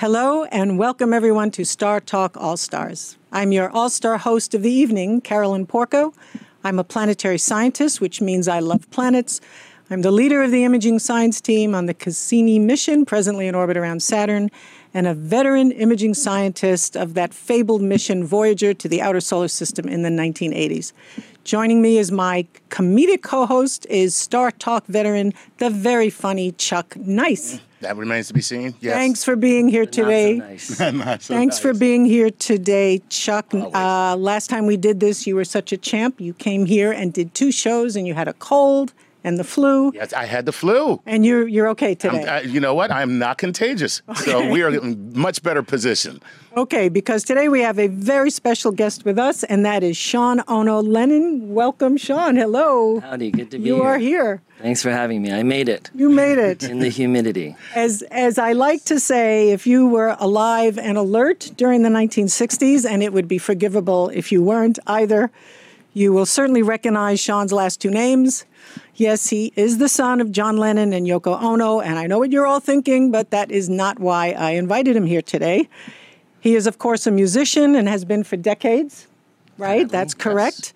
Hello and welcome everyone to Star Talk All Stars. I'm your all star host of the evening, Carolyn Porco. I'm a planetary scientist, which means I love planets. I'm the leader of the imaging science team on the Cassini mission, presently in orbit around Saturn, and a veteran imaging scientist of that fabled mission Voyager to the outer solar system in the 1980s. Joining me is my comedic co host is Star Talk veteran, the very funny Chuck Nice. That remains to be seen. Yes. Thanks for being here today. Not so nice. Not so Thanks for being here today, Chuck. Uh, last time we did this, you were such a champ. You came here and did two shows, and you had a cold and the flu, Yes, I had the flu. and you're you're okay I'm- today. I- you know what? I'm not contagious. So we are in much better position. okay, because today we have a very special guest with us, and that is Sean Ono Lennon. Welcome, Sean. Hello. Howdy, good to be You here. are here. Thanks for having me. I made it You made it. in the humidity. As as I like to say, if you were alive and alert during the 1960s, and it would be forgivable if you weren't either, you will certainly recognize Sean's last two names. Yes, he is the son of John Lennon and Yoko Ono, and I know what you're all thinking, but that is not why I invited him here today. He is, of course, a musician and has been for decades, right? That's correct.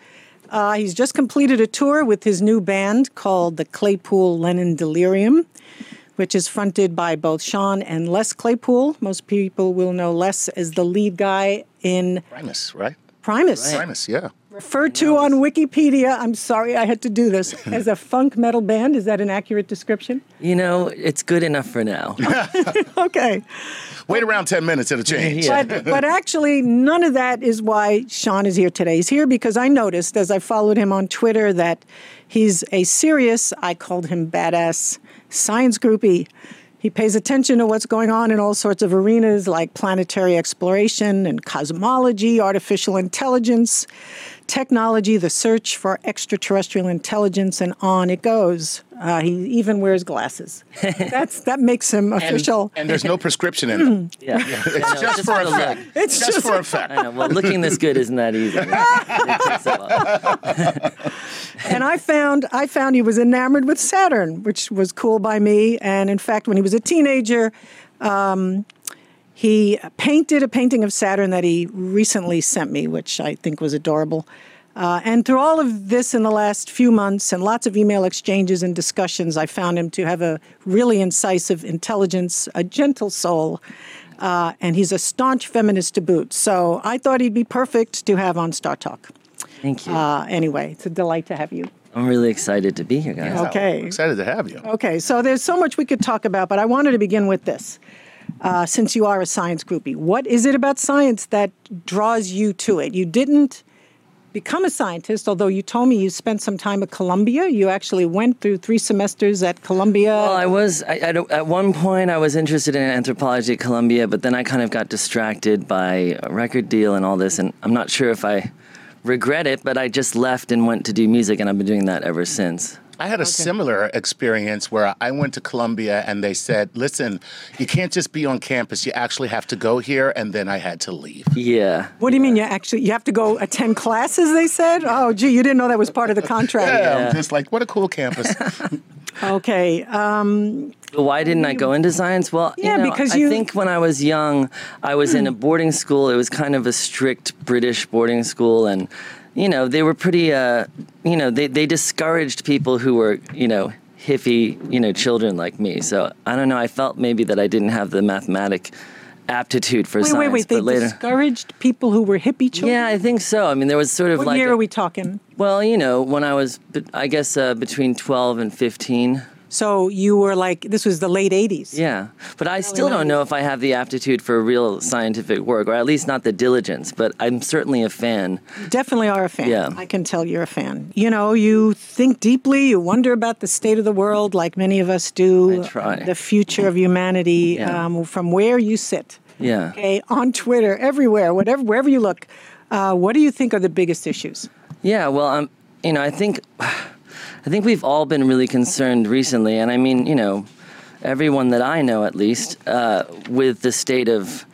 Uh, he's just completed a tour with his new band called the Claypool Lennon Delirium, which is fronted by both Sean and Les Claypool. Most people will know Les as the lead guy in Primus, right? Primus, Primus, yeah. referred to on Wikipedia. I'm sorry I had to do this as a funk metal band. Is that an accurate description? You know, it's good enough for now. Okay. Wait around 10 minutes, it'll change. Yeah. But, but actually, none of that is why Sean is here today. He's here because I noticed as I followed him on Twitter that he's a serious, I called him badass, science groupie. He pays attention to what's going on in all sorts of arenas like planetary exploration and cosmology, artificial intelligence, technology, the search for extraterrestrial intelligence, and on it goes. Uh, he even wears glasses. That's that makes him official. And there's no prescription in them. Yeah. It's just for effect. It's just, just- for effect. I know. Well, looking this good isn't that easy. It takes a while. and I found I found he was enamored with Saturn, which was cool by me. And in fact, when he was a teenager, um, he painted a painting of Saturn that he recently sent me, which I think was adorable. Uh, and through all of this in the last few months and lots of email exchanges and discussions, I found him to have a really incisive intelligence, a gentle soul, uh, and he's a staunch feminist to boot. So I thought he'd be perfect to have on Star Talk. Thank you. Uh, anyway, it's a delight to have you. I'm really excited to be here, guys. Okay. I'm excited to have you. Okay, so there's so much we could talk about, but I wanted to begin with this. uh, since you are a science groupie. What is it about science that draws you to it? You didn't become a scientist, although you told me you spent some time at Columbia. You actually went through three semesters at Columbia. Well, I was I, at one point I was interested in anthropology at Columbia, but then I kind of got distracted by a record deal and all this, and I'm not sure if I regret it, but I just left and went to do music, and I've been doing that ever since. I had a similar experience where I went to Columbia and they said, listen, you can't just be on campus. You actually have to go here. And then I had to leave. Yeah. what do you mean you actually you have to go attend classes? They said. Oh, gee, you didn't know that was part of the contract. Yeah, I'm just like, what a cool campus. Okay. Um, Why didn't I go into science? Well, Yeah, you know, because I think when I was young, I was in a boarding school. It was kind of a strict British boarding school, and you know they were pretty. Uh, you know, they they discouraged people who were you know hippie you know children like me. So I don't know. I felt maybe that I didn't have the mathematic aptitude for wait, science. wait, wait. wait. They later. discouraged people who were hippie children. yeah, I think so. I mean, there was sort of What like year a- are we talking? well, you know, when I was, I guess, uh, between twelve and fifteen. So you were like, this was the late '80s. Yeah, but I still don't know if I have the aptitude for real scientific work, or at least not the diligence. But I'm certainly a fan. Definitely are a fan. Yeah. I can tell you're a fan. You know, you think deeply, you wonder about the state of the world like many of us do. I try. The future of humanity Yeah. um, from where you sit. Yeah. Okay, on Twitter, everywhere, whatever, wherever you look. Uh, what do you think are the biggest issues? Yeah, well, um, you know, I think, I think we've all been really concerned recently, and I mean, you know, everyone that I know, at least, uh, with the state of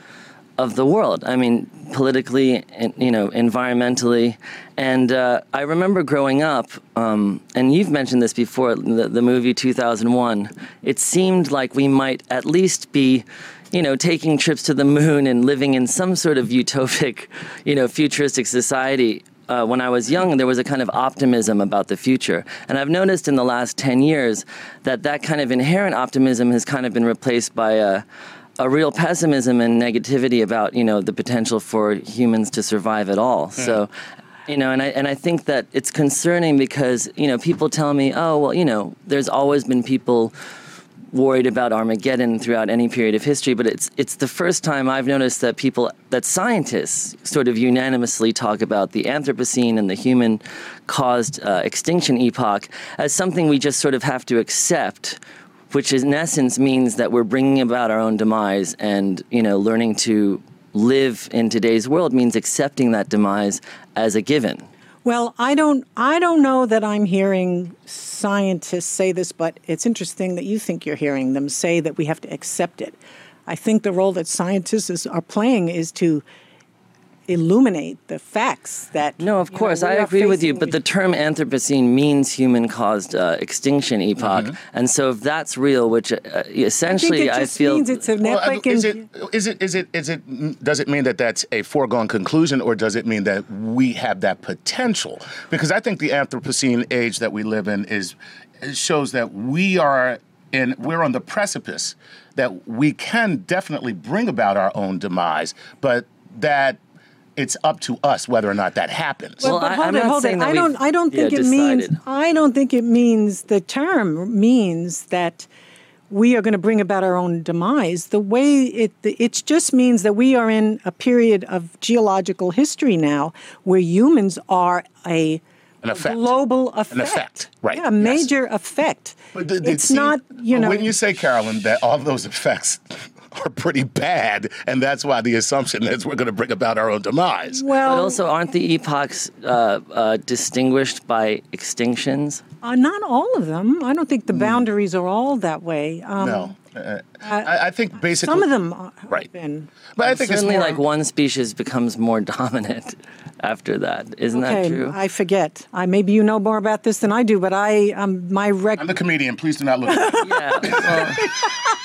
of the world. I mean, politically, and, you know, environmentally, and uh, I remember growing up, um, and you've mentioned this before, the, the movie 2001. It seemed like we might at least be you know, taking trips to the moon and living in some sort of utopic, you know, futuristic society. Uh, when I was young, there was a kind of optimism about the future. And I've noticed in the last 10 years that that kind of inherent optimism has kind of been replaced by a, a real pessimism and negativity about, you know, the potential for humans to survive at all. So, you know, and I, and I think that it's concerning because, you know, people tell me, oh, well, you know, there's always been people worried about Armageddon throughout any period of history, but it's it's the first time I've noticed that people that scientists sort of unanimously talk about the Anthropocene and the human caused uh, extinction epoch as something we just sort of have to accept. Which in essence means that we're bringing about our own demise, and you know, learning to live in today's world means accepting that demise as a given. Well, I don't I don't know that I'm hearing scientists say this, but it's interesting that you think you're hearing them say that we have to accept it. I think the role that scientists is, are playing is to illuminate the facts that No, of you know, course, I agree with you. But the term Anthropocene means human-caused uh, extinction epoch, and so if that's real, which uh, I think essentially it I, feel means it's an Well, epic is and- it is it is it is it does it mean that that's a foregone conclusion or does it mean that we have that potential because i think the anthropocene age that we live in is it shows that we are in we're on the precipice that we can definitely bring about our own demise but that it's up to us whether or not that happens Well, but I- hold I'm it, not hold saying it. that I don't. I don't think yeah, it means. I don't think it means the term means that we are going to bring about our own demise. The way it it just means that we are in a period of geological history now where humans are a An effect. global effect. effect, right, Yeah, a yes. major effect. But th- th- it's see, not. You know. When you say, Carolyn, that all those effects are pretty bad, and that's why the assumption is we're going to bring about our own demise. well, But also, aren't the epochs uh, uh, distinguished by extinctions? uh, not all of them. I don't think the boundaries are all that way. Um, no. Uh, I, I think basically. Some of them are, have Right. been. But I think it's Certainly, more, like one species becomes more dominant after that. Isn't Okay, that true? I forget. I maybe you know more about this than I do, but I um my rec. I'm the comedian. Please do not look at me. Yeah.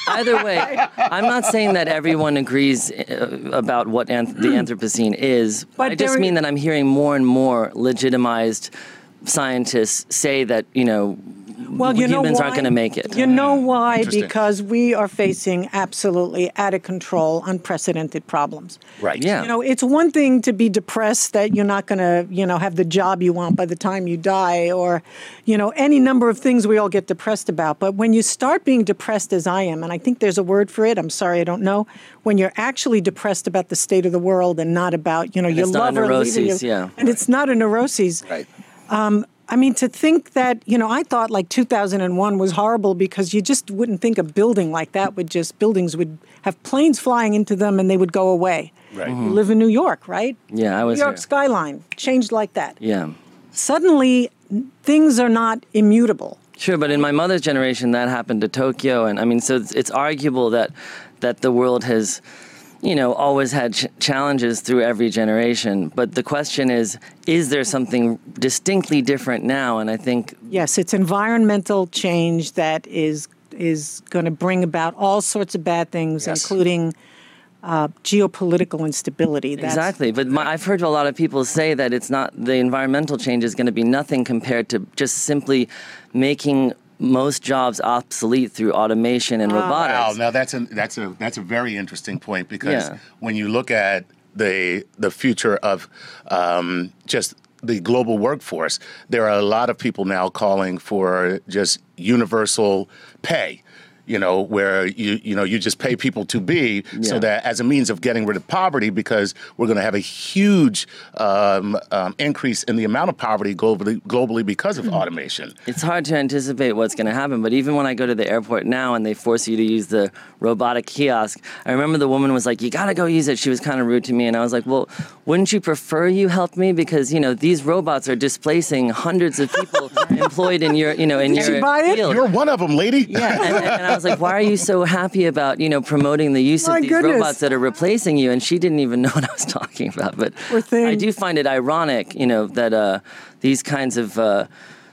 Well, either way, I'm not saying that everyone agrees uh, about what anth- the Anthropocene is. But I just mean that I'm hearing more and more legitimized scientists say that you know Well, you know humans why? aren't going to make it. You know mm. why? Because we are facing absolutely out of control, unprecedented problems. Right. Yeah. You know, it's one thing to be depressed that you're not going to, you know, have the job you want by the time you die, or, you know, any number of things we all get depressed about. But when you start being depressed, as I am, and I think there's a word for it. I'm sorry, I don't know. When you're actually depressed about the state of the world and not about, you know, your it's not a lover leaving you, neuroses, yeah. and it's not a neuroses. Right. Um, I mean, to think that, you know, I thought like 2001 was horrible because you just wouldn't think a building like that would just, buildings would have planes flying into them and they would go away. Right. You mm-hmm. live in New York, right? Yeah, I was New York here. skyline changed like that. Yeah. Suddenly, things are not immutable. Sure, but in my mother's generation, that happened to Tokyo, and I mean, so it's, it's arguable that that the world has, you know, always had ch- challenges through every generation. But the question is, is there something distinctly different now? And I think Yes, it's environmental change that is is going to bring about all sorts of bad things, Yes. including uh, geopolitical instability. That's, exactly. But my, I've heard a lot of people say that it's not the environmental change is going to be nothing compared to just simply making most jobs obsolete through automation and Wow, robotics. Wow, now that's a that's a that's a very interesting point because Yeah. when you look at the the future of um, just the global workforce, there are a lot of people now calling for just universal pay. You know, where you you know you just pay people to be, so that as a means of getting rid of poverty, because we're going to have a huge um, um, increase in the amount of poverty globally globally because of automation. It's hard to anticipate what's going to happen, but even when I go to the airport now and they force you to use the robotic kiosk, I remember the woman was like, "You got to go use it." She was kind of rude to me, and I was like, "Well, wouldn't you prefer you helped me because you know these robots are displacing hundreds of people employed in your you know in Did your she buy it? field." You're one of them, lady. yeah, and, and I was like, "Why are you so happy about you know promoting the use My of these goodness. robots that are replacing you?" And she didn't even know what I was talking about. But I do find it ironic, you know, that uh, these kinds of uh,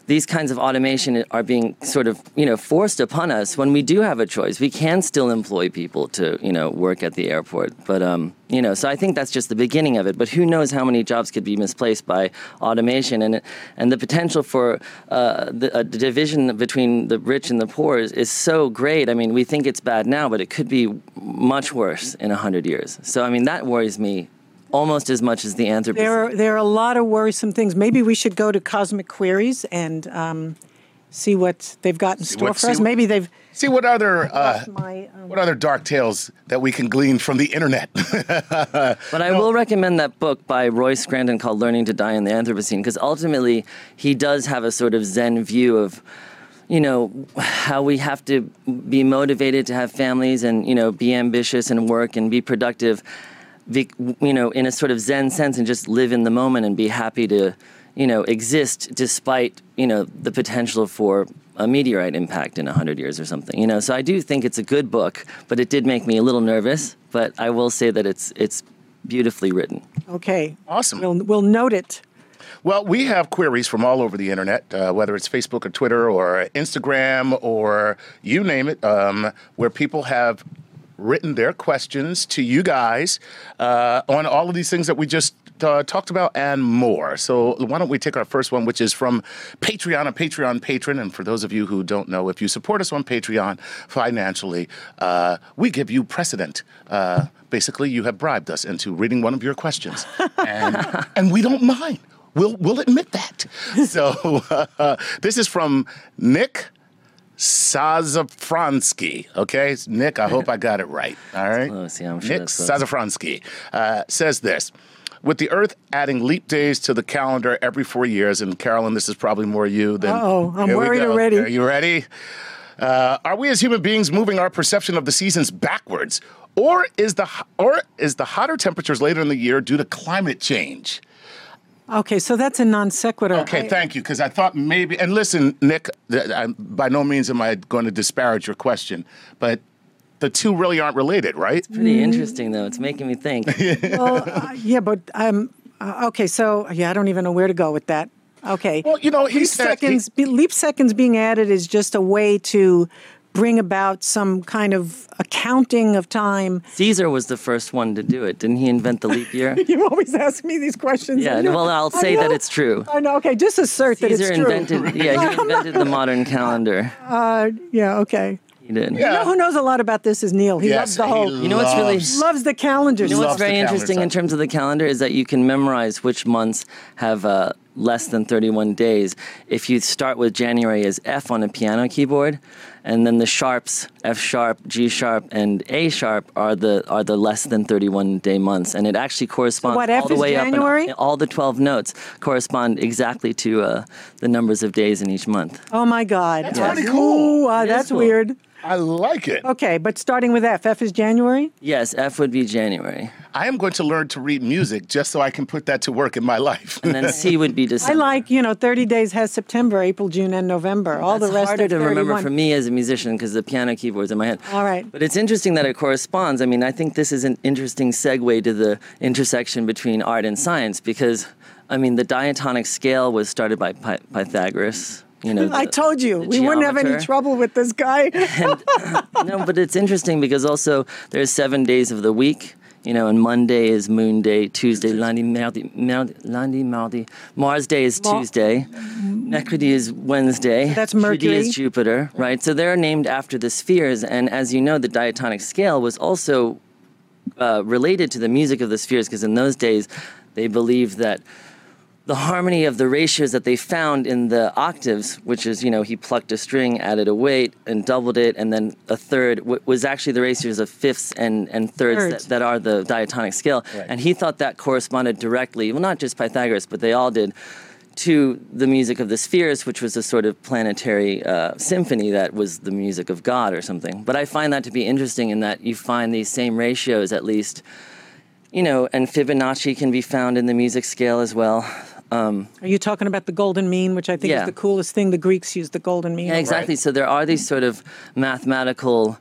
these kinds of automation are being sort of you know forced upon us when we do have a choice. We can still employ people to you know work at the airport, but um, you know, so I think that's just the beginning of it. But who knows how many jobs could be misplaced by automation and and the potential for uh, the, division between the rich and the poor is, is so great. I mean, we think it's bad now, but it could be much worse in hundred years. So I mean, that worries me almost as much as the Anthropocene. There are, there are a lot of worrisome things. Maybe we should go to Cosmic Queries and um, see what they've got in store what- for us. what- Maybe they've. See what other uh, my, um, what other dark tales that we can glean from the internet. But I will recommend that book by Roy Scranton called Learning to Die in the Anthropocene because ultimately he does have a sort of Zen view of, you know, how we have to be motivated to have families and, you know, be ambitious and work and be productive, be, you know, in a sort of Zen sense and just live in the moment and be happy to, you know, exist despite, you know, the potential for a meteorite impact in 100 years or something you know so i do think it's a good book but it did make me a little nervous but i will say that it's it's beautifully written Okay. Awesome. We'll, we'll note it. well, we have queries from all over the internet, uh, whether it's Facebook or Twitter or Instagram or you name it, um, where people have written their questions to you guys uh, on all of these things that we just uh, talked about and more. So why don't we take our first one, which is from Patreon, a Patreon patron. And for those of you who don't know, if you support us on Patreon financially, uh, we give you precedent. Uh, basically, you have bribed us into reading one of your questions, and, and we don't mind. We'll we'll admit that. So uh, this is from Nick Sazafransky. Okay, Nick, I hope I got it right. All right. close, yeah, I'm sure Nick that's. Sazafransky uh, says this. With the Earth adding leap days to the calendar every four years, and Carolyn, this is probably more you than. Uh-oh, I'm worried already. Are you ready? Uh, are we as human beings moving our perception of the seasons backwards, or is the or is the hotter temperatures later in the year due to climate change? Okay, so that's a non sequitur. Okay, I- thank you. Because I thought maybe, and listen, Nick, I, by no means am I going to disparage your question, but the two really aren't related, right? It's pretty interesting though it's making me think well, uh, yeah, but um, uh, okay, so yeah, I don't even know where to go with that. Okay. Well, you know, he leap said- seconds. be, leap seconds being added is just a way to bring about some kind of accounting of time. Caesar was the first one to do it. Didn't he invent the leap year? You always ask me these questions. Yeah, I well, I'll say that it's true. I know. Okay, just assert that Caesar it's true. invented, yeah, he invented the modern calendar. Uh, yeah. Okay. He did. You know who knows a lot about this is Neil. He Yes, loves the he whole. You know what's really- loves- loves the calendars. You know what's very calendar interesting in terms of the calendar is that you can memorize which months have uh, less than 31 days. If you start with January as F on a piano keyboard, and then the sharps F sharp, G sharp, and A sharp are the are the less than 31 day months, and it actually corresponds what, F all the is way up. And all the 12 notes correspond exactly to uh, the numbers of days in each month. oh my God. That's pretty cool. Ooh, uh, that's cool. weird. I like it. Okay, but starting with F. F is January. Yes, F would be January, I am going to learn to read music just so I can put that to work in my life. and then C would be December. I like, you know, 30 days has September, April, June, and November. All That's the rest harder of to remember for me as a musician because the piano keyboard's in my head. All right. But it's interesting that it corresponds. I mean, I think this is an interesting segue to the intersection between art and science because, I mean, the diatonic scale was started by Py- Pythagoras. You know, I told you, the we wouldn't have any trouble with this guy. no, but it's interesting because also there's seven days of the week. You know, and Monday is Moon Day, Tuesday, lundi, mardi, mardi, lundi, mardi. Mars Day is Mar- Tuesday, Mercredi is Wednesday. That's Mercury. is Jupiter, right? So they're named after the spheres, and as you know, the diatonic scale was also uh, related to the music of the spheres because in those days they believed that the harmony of the ratios that they found in the octaves, which is, you know, he plucked a string, added a weight, and doubled it, and then a third, w- was actually the ratios of fifths and, and thirds, Thirds. That, that are the diatonic scale. And he thought that corresponded directly, well, not just Pythagoras, but they all did, to the music of the spheres, which was a sort of planetary uh, symphony that was the music of God or something. But I find that to be interesting in that you find these same ratios, at least, you know, and Fibonacci can be found in the music scale as well. Um, Are you talking about the golden mean, which I think Yeah. is the coolest thing? The Greeks used the golden mean. Yeah, exactly. So there are these sort of mathematical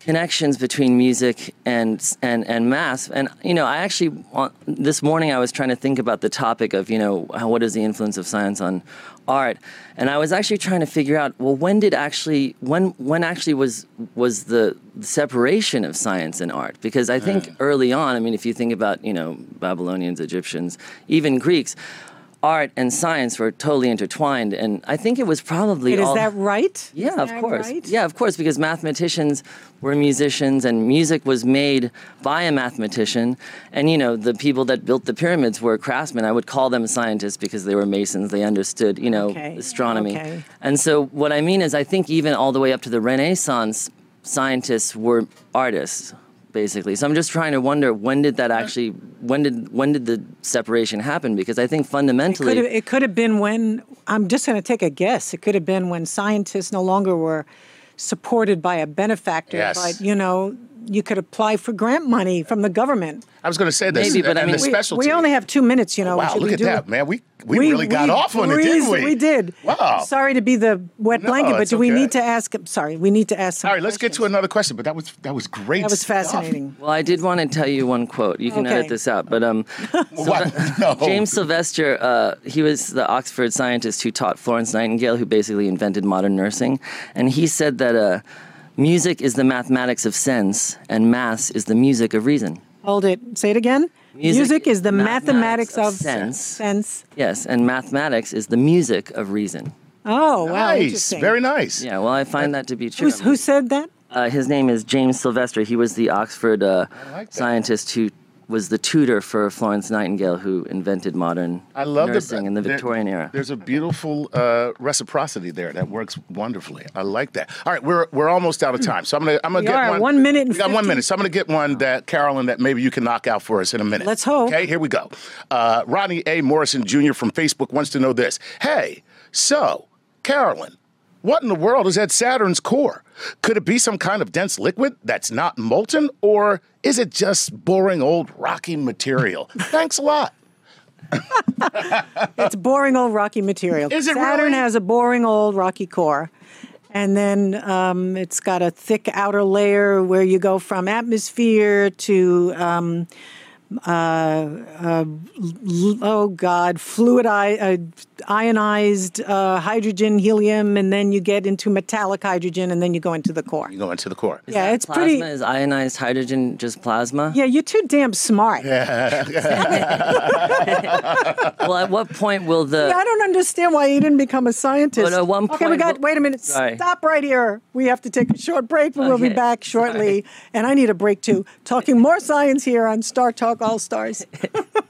connections between music and and and math. And you know, I actually this morning I was trying to think about the topic of you know what is the influence of science on art, and I was actually trying to figure out well when did actually when when actually was was the separation of science and art because I think early on I mean if you think about you know Babylonians Egyptians even Greeks art and science were totally intertwined and I think it was probably Wait, is that right? yeah, of course. right? Yeah, of course, because mathematicians were musicians and music was made by a mathematician. And, you know, the people that built the pyramids were craftsmen. I would call them scientists because they were masons. They understood, you know, Okay, astronomy. okay. And so what I mean is, I think even all the way up to the Renaissance, scientists were artists. Basically, so I'm just trying to wonder when did that actually when did when did the separation happen? Because I think fundamentally, Could have, it could have been when I'm just going to take a guess. It could have been when scientists no longer were supported by a benefactor, Yes. but you know, you could apply for grant money from the government. I was going to say this. Maybe, but I and mean- the We- We, specialty. we only have two minutes, you know. wow, look at that, it? man. We we, really got off on it, didn't we? We did. Wow. Sorry to be the wet No, blanket, but it's do we need to ask? Sorry, we need to ask. Some All right, let's get to another question. But that was that was great. That was stuff. fascinating. well, I did want to tell you one quote. You can Okay. edit this out, but um, What? No. James Sylvester, uh, he was the Oxford scientist who taught Florence Nightingale, who basically invented modern nursing. And he said that uh, music is the mathematics of sense, and maths is the music of reason. Hold it. Say it again. Music is the mathematics mathematics, of of, sense. sense. Yes, and mathematics is the music of reason. Oh, wow. nice, very nice. Yeah, well, I find that to be true. Who's, who said that? Uh, his name is James Sylvester. He was the Oxford uh, like scientist who was the tutor for Florence Nightingale, who invented modern I love nursing in the there- Victorian era. There's a beautiful uh, reciprocity there that works wonderfully. I like that. All right, we're we're almost out of time, so I'm gonna I'm gonna We get are, one. one minute and we got one minute, so I'm gonna get one that Carolyn that maybe you can knock out for us in a minute. Let's hope. Okay, here we go. Uh, Rodney A. Morrison Jr. from Facebook wants to know this. Hey, so Carolyn. What in the world is at Saturn's core? Could it be some kind of dense liquid that's not molten, or is it just boring old rocky material? Thanks a lot. It's boring old rocky material. Is it Saturn really? has a boring old rocky core. And then um, it's got a thick outer layer where you go from atmosphere to, um, uh, uh, l- oh God, fluid, I, uh, ionized uh, hydrogen, helium, and then you get into metallic hydrogen, and then you go into the core. You go into the core. Is Yeah, that it's plasma? pretty- Is ionized hydrogen just plasma? Yeah, you're too damn smart. Well, at what point will the I don't understand why you didn't become a scientist. But at one point, okay, we point- got. Wait a minute. Sorry. Stop right here. We have to take a short break, but we'll be back shortly. And I need a break too. Talking more science here on Star Talk All Stars.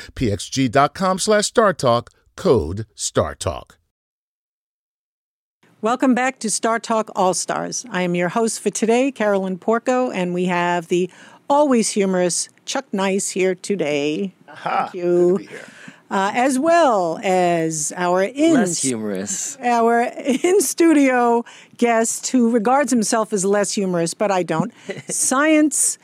pxg.com slash StarTalk. Code StarTalk. Welcome back to Star Talk All Stars. I am your host for today, Carolyn Porco, and we have the always humorous Chuck Nice here today. Thank you. Uh, as well as our in less humorous? our in studio guest who regards himself as less humorous, but I don't. Science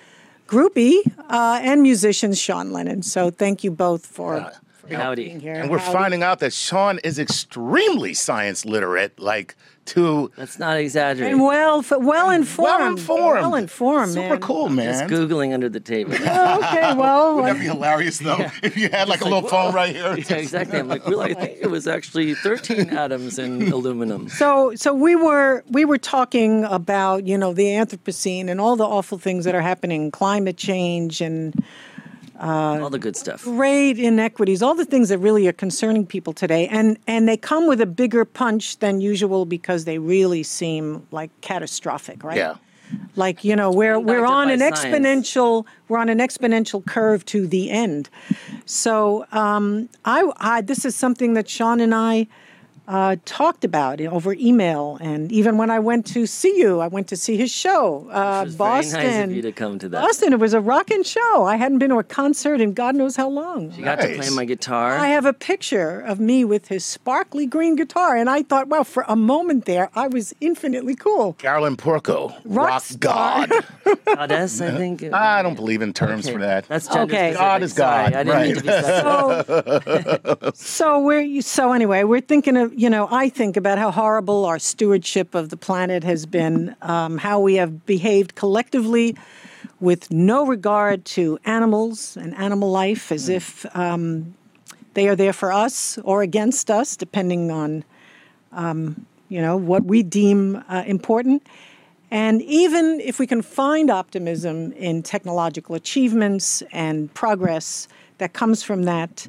groupie uh, and musician Sean Lennon. So thank you both for, for Howdy. being here. And we're Howdy. finding out that Sean is extremely science literate, like to Let's not exaggerate. and well well informed. well informed. Well informed, Super man. cool, man. Just googling under the table. Oh, okay, well, Wouldn't that be hilarious though? If you had like a like, little phone right here. yeah, exactly. I'm like, well, I think it was actually 13 atoms in aluminum. So, so we were we were talking about you know the Anthropocene and all the awful things that are happening, climate change and All the good stuff. great inequities, all the things that really are concerning people today, and and they come with a bigger punch than usual because they really seem like catastrophic, right? Yeah. Like you know, we're we're on an science. exponential we're on an exponential curve to the end. So um, I, I this is something that Sean and I uh, talked about over email, and even when I went to see you, I went to see his show, uh, It was very Boston. nice of you to come to that. Boston, it was a rocking show. I hadn't been to a concert in God knows how long. You got to play my guitar. I have a picture of me with his sparkly green guitar, and I thought, well, for a moment there, I was infinitely cool. Carolyn Porco, Rock rock, star. god. Goddess, I think. I don't believe in terms Okay, for that. That's gender Okay. God is Sorry, God, I didn't mean to be. So, so we're so anyway, we're thinking of you know, I think about how horrible our stewardship of the planet has been, um, how we have behaved collectively with no regard to animals and animal life, as if um, they are there for us or against us, depending on you know what we deem uh, important. And even if we can find optimism in technological achievements and progress that comes from that,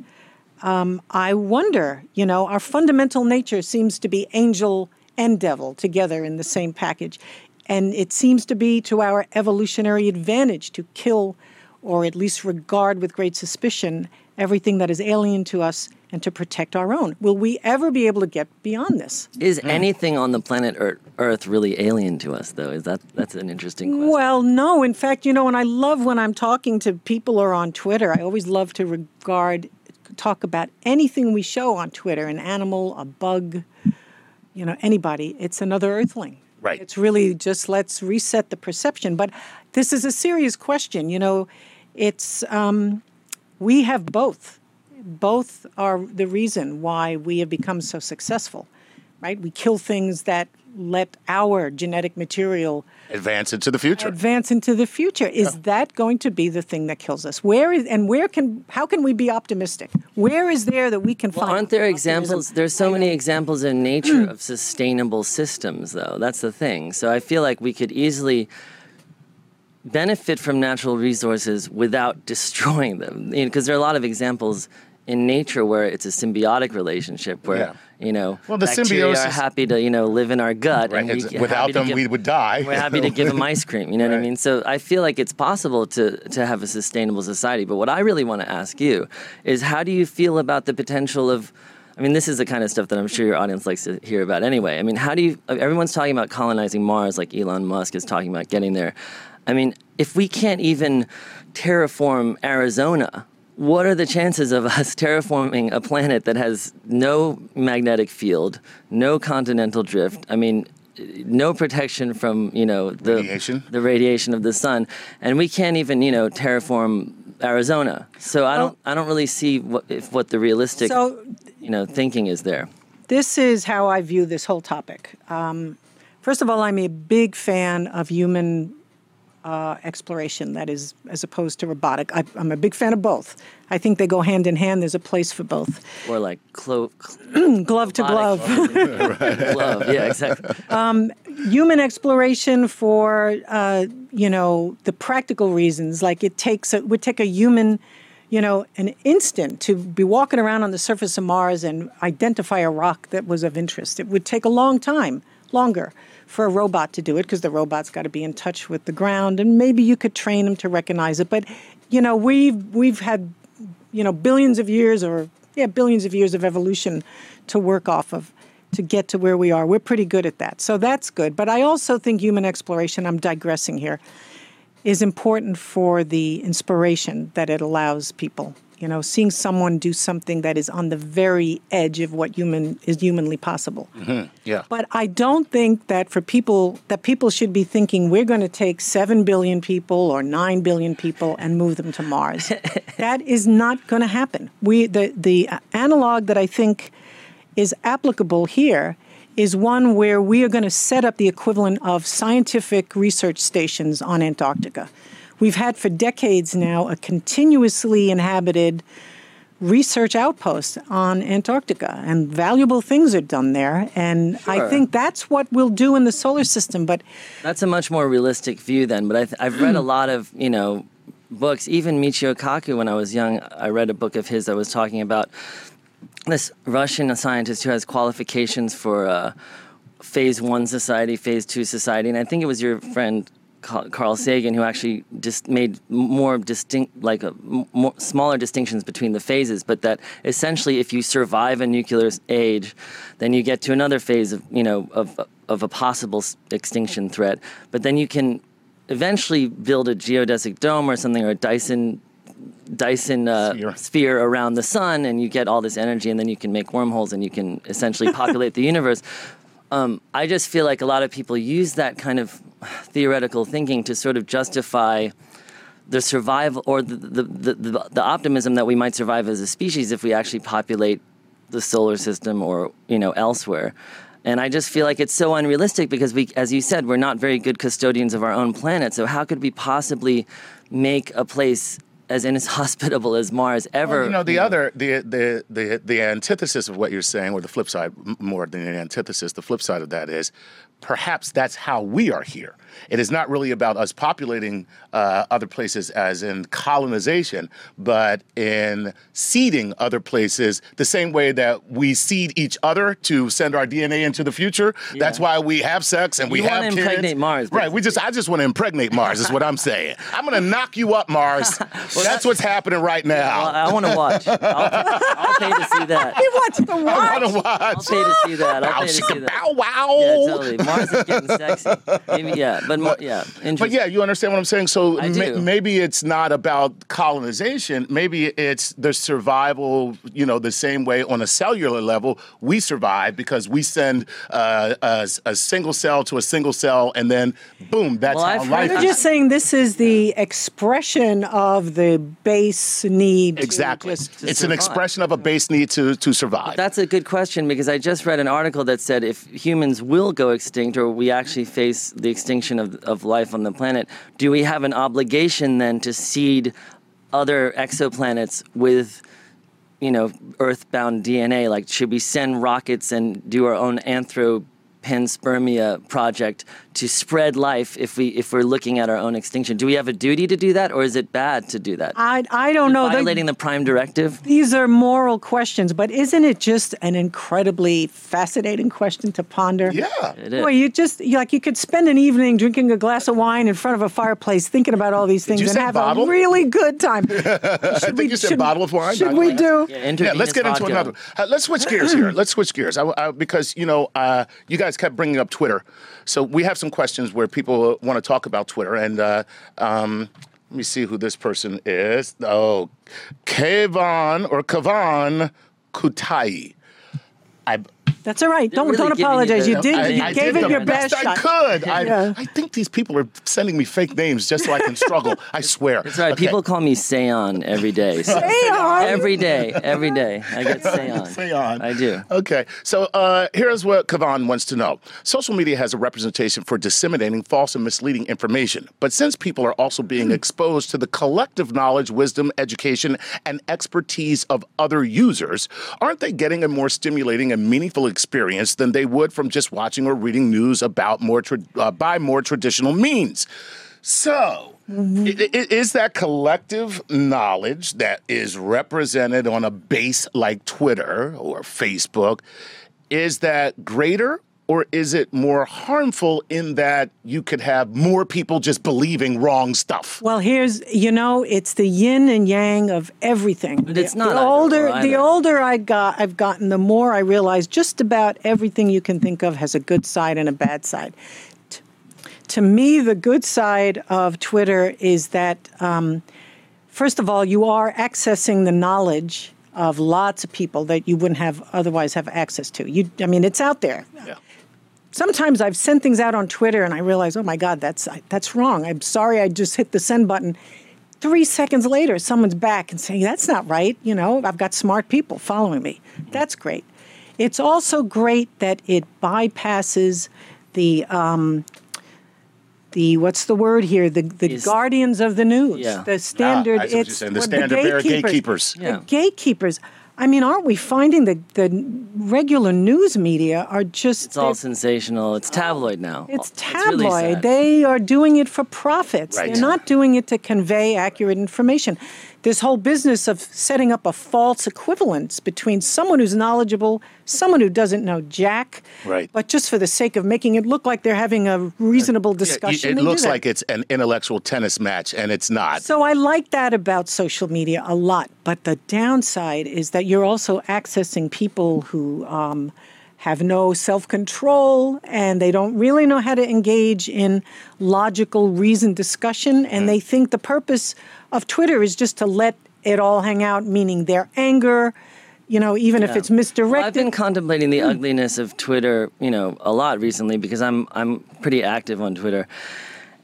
um, I wonder, you know, our fundamental nature seems to be angel and devil together in the same package. And it seems to be to our evolutionary advantage to kill or at least regard with great suspicion everything that is alien to us and to protect our own. Will we ever be able to get beyond this? Is anything on the planet Earth, Earth really alien to us, though? Is that that's an interesting question? Well, no. In fact, you know, and I love when I'm talking to people or on Twitter, I always love to regard, talk about anything we show on Twitter an animal, a bug, you know, anybody. It's another earthling. Right. It's really just let's reset the perception. But this is a serious question. You know, it's, um, we have both. Both are the reason why we have become so successful, right? We kill things that let our genetic material Advance into the future. advance into the future. Is that going to be the thing that kills us? Where is and where can how can we be optimistic? Where is there that we can Well, find? aren't there optimism? examples? There's so many examples in nature of sustainable systems, though. That's the thing. So I feel like we could easily benefit from natural resources without destroying them. Because there are a lot of examples in nature where it's a symbiotic relationship where Yeah. you know Well, the bacteria are happy to you know live in our gut Right, and we without them, give- we would die. we're happy to give them ice cream. You know what I mean? So I feel like it's possible to to have a sustainable society. But what I really want to ask you is, how do you feel about the potential of? I mean, this is the kind of stuff that I'm sure your audience likes to hear about anyway. I mean, how do you? Everyone's talking about colonizing Mars, like Elon Musk is talking about getting there. I mean, if we can't even terraform Arizona, what are the chances of us terraforming a planet that has no magnetic field, no continental drift? I mean, no protection from you know the Radiation? the radiation of the sun, and we can't even you know terraform Arizona. So I don't I don't really see what if what the realistic So you know thinking is there. this is how I view this whole topic. Um, first of all, I'm a big fan of human uh, exploration, that is, as opposed to robotic. I, I'm a big fan of both. I think they go hand in hand. There's a place for both. Or like clo- cl- Glove to glove. glove. Yeah, exactly. human exploration for uh, you know the practical reasons like it takes a, would take a human you know an instant to be walking around on the surface of mars and identify a rock that was of interest it would take a long time longer for a robot to do it because the robot's got to be in touch with the ground and maybe you could train them to recognize it but you know we've we've had you know billions of years or yeah billions of years of evolution to work off of to get to where we are. We're pretty good at that so that's good but i also think human exploration i'm digressing here is important for the inspiration that it allows people you know seeing someone do something that is on the very edge of what human is humanly possible mm-hmm. yeah. but I don't think that for people that people should be thinking we're going to take 7 billion people or 9 billion people and move them to Mars. that is not going to happen. We the the uh, analog that I think is applicable here is one where we are going to set up the equivalent of scientific research stations on Antarctica. We've had for decades now a continuously inhabited research outpost on Antarctica, and valuable things are done there. And I think that's what we'll do in the solar system. But That's a much more realistic view then. But I th- I've read a lot of you know books. Even Michio Kaku, when I was young, I read a book of his that was talking about this Russian scientist who has qualifications for uh, phase one society, phase two society, and I think it was your friend Carl Sagan, who actually just made more distinct, like a more, smaller distinctions between the phases, but that essentially, if you survive a nuclear age, then you get to another phase of you know of of a possible extinction threat. But then you can eventually build a geodesic dome or something, or a Dyson Dyson uh, Sphere. sphere around the sun, and you get all this energy, and then you can make wormholes, and you can essentially populate the universe. Um, I just feel like a lot of people use that kind of theoretical thinking to sort of justify the survival or the, the, the, the, the optimism that we might survive as a species if we actually populate the solar system or you know elsewhere. And I just feel like it's so unrealistic because we, as you said, we're not very good custodians of our own planet. So how could we possibly make a place as inhospitable as Mars ever? Well, you know, the mm. other, the, the, the, the antithesis of what you're saying, or the flip side, more than an antithesis, the flip side of that is perhaps that's how we are here. It is not really about us populating uh, other places as in colonization, but in seeding other places the same way that we seed each other to send our DNA into the future. That's why we have sex and we You have wanna kids. impregnate Mars, Right. We just, I just want to impregnate Mars, is what I'm saying. I'm going to knock you up, Mars. that's what's happening right now. Well, I want to watch. I'll, I'll pay to see that. He wants to watch. I want to watch. I'll pay to see that. I'll Bow, pay to see that. bow, wow. Yeah, totally. Mars is getting sexy. Maybe, yeah, but, more, yeah, But yeah, you understand what I'm saying. So I ma- do. maybe it's not about colonization. Maybe it's the survival. You know, the same way on a cellular level we survive because we send uh, a, a single cell to a single cell, and then boom, that's Well, how I've life You're is. just saying this is the expression of the base need. to Exactly. It's survive. an expression of a base need to to survive. That's a good question because I just read an article that said if humans will go extinct or we actually face the extinction of, of life on the planet, do we have an obligation then to seed other exoplanets with, you know, earthbound DNA? Like, should we send rockets and do our own anthropanspermia project to spread life if we if we're looking at our own extinction? Do we have a duty to do that, or is it bad to do that? I, I don't know. They- Violating the Prime Directive. These are moral questions, but isn't it just an incredibly fascinating question to ponder? yeah. It is. Boy, you just you- like you could spend an evening drinking a glass of wine in front of a fireplace, thinking about all these things, and have bottle? a really good time. I think you said bottle of wine. Should I- we do? Yeah, Yeah, let's get into another. Uh, let's switch gears here. Let's switch gears I, I, because you know uh, you guys kept bringing up Twitter, so we have some questions where people want to talk about Twitter, and uh, um, let me see who this person is. Oh, Kavan or Kavan Kutai. I, That's all right. They're Don't really don't giving you apologize. You did. I- you I gave did it the your best best I shot. could. I, Yeah. I think these people are sending me fake names just so I can struggle. I swear. That's right. Okay. People call me Seon every day. So- Seon? Every day. Every day. I get Seon. Say on. I do. Okay, so uh, here's what Kavan wants to know. Social media has a representation for disseminating false and misleading information. But since people are also being exposed to the collective knowledge, wisdom, education, and expertise of other users, aren't they getting a more stimulating and meaningful experience than they would from just watching or reading news about more tra- uh, by more traditional means? So, i- is that collective knowledge that is represented on a base like Twitter or Facebook, is that greater or is it more harmful in that you could have more people just believing wrong stuff? Well, here's you know, it's the yin and yang of everything. But it's The- not The older or the older I got, I've gotten, the more I realize just about everything you can think of has a good side and a bad side. T- To me, the good side of Twitter is that, um, first of all, you are accessing the knowledge of lots of people that you wouldn't have otherwise have access to. You, I mean, it's out there Yeah. Sometimes I've sent things out on Twitter and I realize, oh my God, that's that's wrong. I'm sorry, I just hit the send button. Three seconds later, someone's back and saying, that's not right. You know, I've got smart people following me. That's great. It's also great that it bypasses the um, the what's the word here? The the Is- guardians of the news. Yeah. The standard. Ah, I see what it's saying. The what standard bearer gatekeepers. Yeah. The gatekeepers. I mean, aren't we finding that the regular news media are just It's all sensational. It's tabloid now. it's really tabloid. sad. they are doing it for profits. Right. They're not doing it to convey accurate information. This whole business of setting up a false equivalence between someone who's knowledgeable, someone who doesn't know jack, Right. but just for the sake of making it look like they're having a reasonable discussion. it looks like it's an intellectual tennis match, and it's not. So I like that about social media a lot. But the downside is that you're also accessing people who um, have no self control and they don't really know how to engage in logical, reasoned discussion. And Mm. they think the purpose of Twitter is just to let it all hang out, meaning their anger, you know, even if it's misdirected. Well, I've been contemplating the ugliness of Twitter, you know, a lot recently because I'm I'm pretty active on Twitter.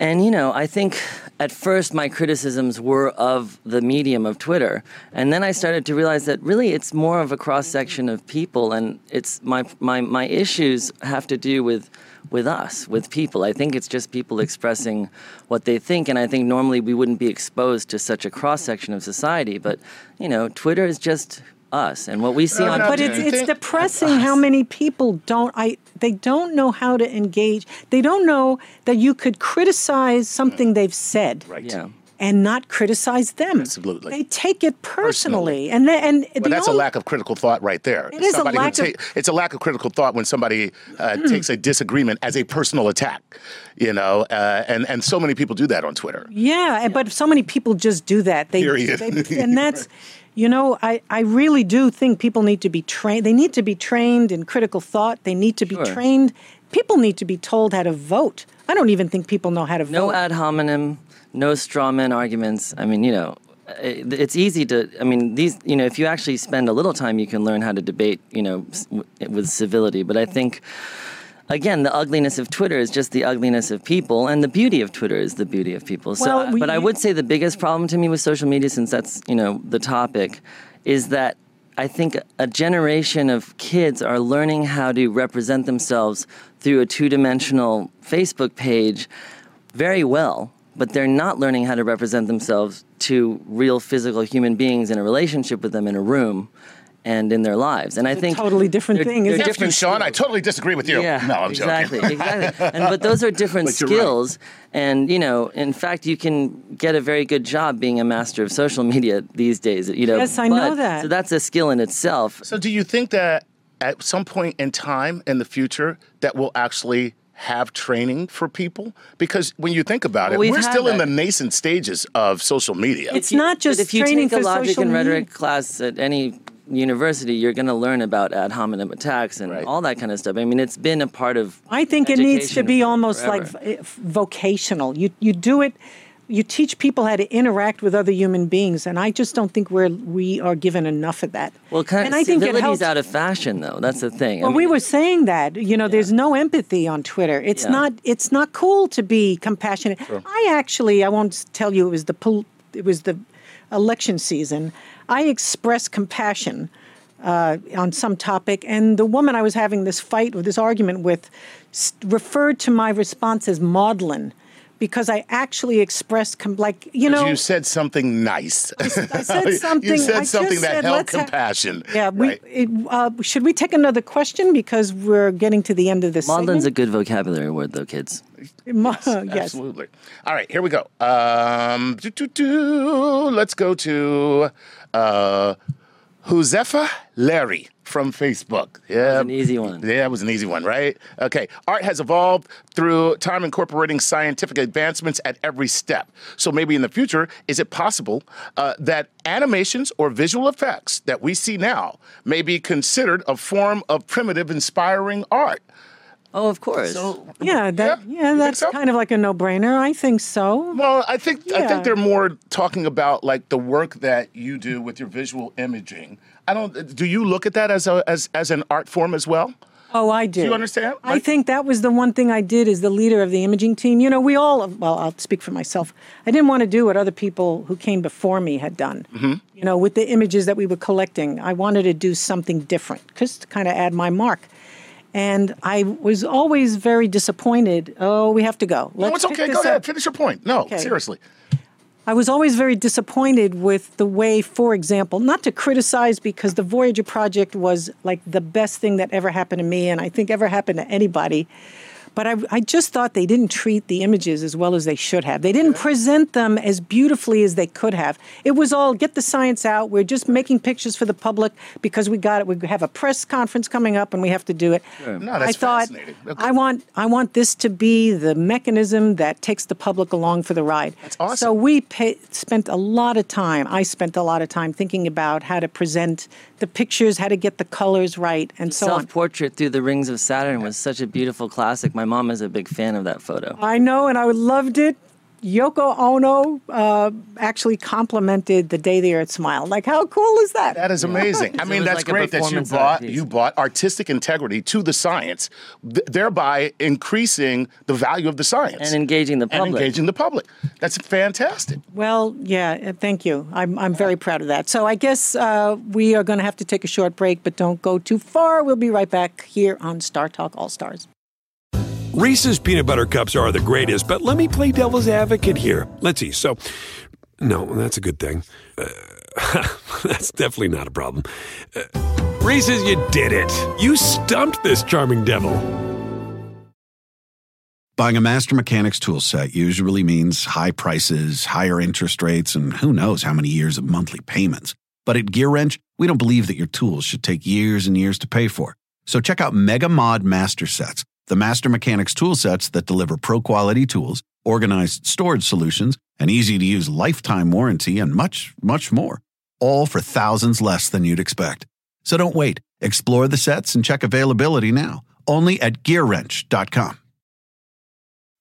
And you know, I think at first my criticisms were of the medium of Twitter, and then I started to realize that really it's more of a cross section of people, and it's my my my issues have to do with with us, with people. I think it's just people expressing what they think, and I think normally we wouldn't be exposed to such a cross section of society. But you know, Twitter is just us, and what we see on no, but it's it's depressing how many people don't I they don't know how to engage. They don't know that you could criticize something they've said right. yeah. and not criticize them. Absolutely. They take it personally. And they, and But the that's a lack of critical thought right there. It is a Somebody who lack of- ta- it's a lack of critical thought when somebody uh, takes a disagreement as a personal attack, you know, uh, and and so many people do that on Twitter. Yeah, and but so many people just do that. They, Period. they- and that's, you know, I, I really do think people need to be trained. They need to be trained in critical thought. They need to be Sure. trained. People need to be told how to vote. I don't even think people know how to No vote. No ad hominem, no straw man arguments. I mean, you know, eh, it's easy to. I mean, these. You know, if you actually spend a little time, you can learn how to debate. You know, with civility. But I think. Again, the ugliness of Twitter is just the ugliness of people, and the beauty of Twitter is the beauty of people. So, Well, we- but I would say the biggest problem to me with social media, since that's you know the topic, is that I think a generation of kids are learning how to represent themselves through a two-dimensional Facebook page very well, but they're not learning how to represent themselves to real physical human beings in a relationship with them in a room and in their lives. And I think totally different they're- thing, they're isn't it? You, different Sean. I totally disagree with you. Yeah, no, I'm exactly, joking. exactly. And but those are different But you're right. skills, and you know, in fact, you can get a very good job being a master of social media these days. You know, Yes, I know that. So that's a skill in itself. So, do you think that at some point in time in the future that we'll actually have training for people? Because when you think about Well, it, we've we're had still in the nascent stages of social media. It's not just but if you training take a logic and rhetoric media. class at any university, you're going to learn about ad hominem attacks and Right. all that kind of stuff. I mean, it's been a part of. I think it needs to be for- almost like forever. v- vocational. You you do it. You teach people how to interact with other human beings, and I just don't think we're we are given enough of that. Well, kind and I think it helps. out of fashion, though. That's the thing. I Well, we were saying that you know, there's no empathy on Twitter. It's Yeah. not. It's not cool to be compassionate. I actually, I won't tell you it was the pol- it was the election season. I expressed compassion uh, on some topic, and the woman I was having this fight or this argument with, s- referred to my response as maudlin. Because I actually expressed, com- like you know, you said something nice. I said something. you said I something that said, held let's ha- compassion. yeah, we, right? it, uh, should we take another question because we're getting to the end of this? Maudlin's a good vocabulary word, though, kids. Ma- yes. Absolutely. All right, here we go. Um. Let's go to uh, Huzefa Larry from Facebook. Yeah, that was an easy one. Yeah, that was an easy one, right? Okay. Art has evolved through time incorporating scientific advancements at every step. So maybe in the future, is it possible uh, that animations or visual effects that we see now may be considered a form of primitive inspiring art? Oh, of course. Yeah, that, Yeah, yeah, that's so? kind of like a no-brainer. I think so. Well, I think I think they're more talking about like the work that you do with your visual imaging. I don't. Do you look at that as a as as an art form as well? Oh, I do. you understand? I think that was the one thing I did as the leader of the imaging team. You know, we all, well, I'll speak for myself. I didn't want to do what other people who came before me had done. Mm-hmm. You know, with the images that we were collecting, I wanted to do something different, just to kind of add my mark. And I was always very disappointed. Oh, we have to go. No, Let's it's okay. Go ahead. up. Finish your point. No, Okay. seriously. I was always very disappointed with the way, for example, not to criticize because the Voyager project was like the best thing that ever happened to me and I think ever happened to anybody. But I, I just thought they didn't treat the images as well as they should have. They didn't present them as beautifully as they could have. It was all get the science out. We're just making pictures for the public because we got it. We have a press conference coming up and we have to do it. No, that's I thought fascinating. Okay. I want I want this to be the mechanism that takes the public along for the ride. That's awesome. So we pay, spent a lot of time. I spent a lot of time thinking about how to present the pictures, how to get the colors right, and so on. Self portrait through the rings of Saturn was such a beautiful classic. My mom is a big fan of that photo. I know, and I loved it. Yoko Ono uh, actually complimented the day the Earth smiled. Like, how cool is that? That is amazing. I mean, that's like great that you performance brought piece. you brought artistic integrity to the science, th- thereby increasing the value of the science And engaging the and public. engaging the public. That's fantastic. Well, yeah, uh, thank you. I'm, I'm very proud of that. So I guess uh, we are going to have to take a short break, but don't go too far. We'll be right back here on StarTalk All Stars. Reese's peanut butter cups are the greatest, but let me play devil's advocate here. Let's see. So, no, that's a good thing. Uh, that's definitely not a problem. Uh, Reese's, you did it. You stumped this charming devil. Buying a Master Mechanics tool set usually means high prices, higher interest rates, and who knows how many years of monthly payments. But at GearWrench, we don't believe that your tools should take years and years to pay for. So check out Mega Mod Master Sets, the Master Mechanics tool sets that deliver pro quality tools, organized storage solutions, an easy to use lifetime warranty, and much, much more. All for thousands less than you'd expect. So don't wait. Explore the sets and check availability now. Only at GearWrench.com.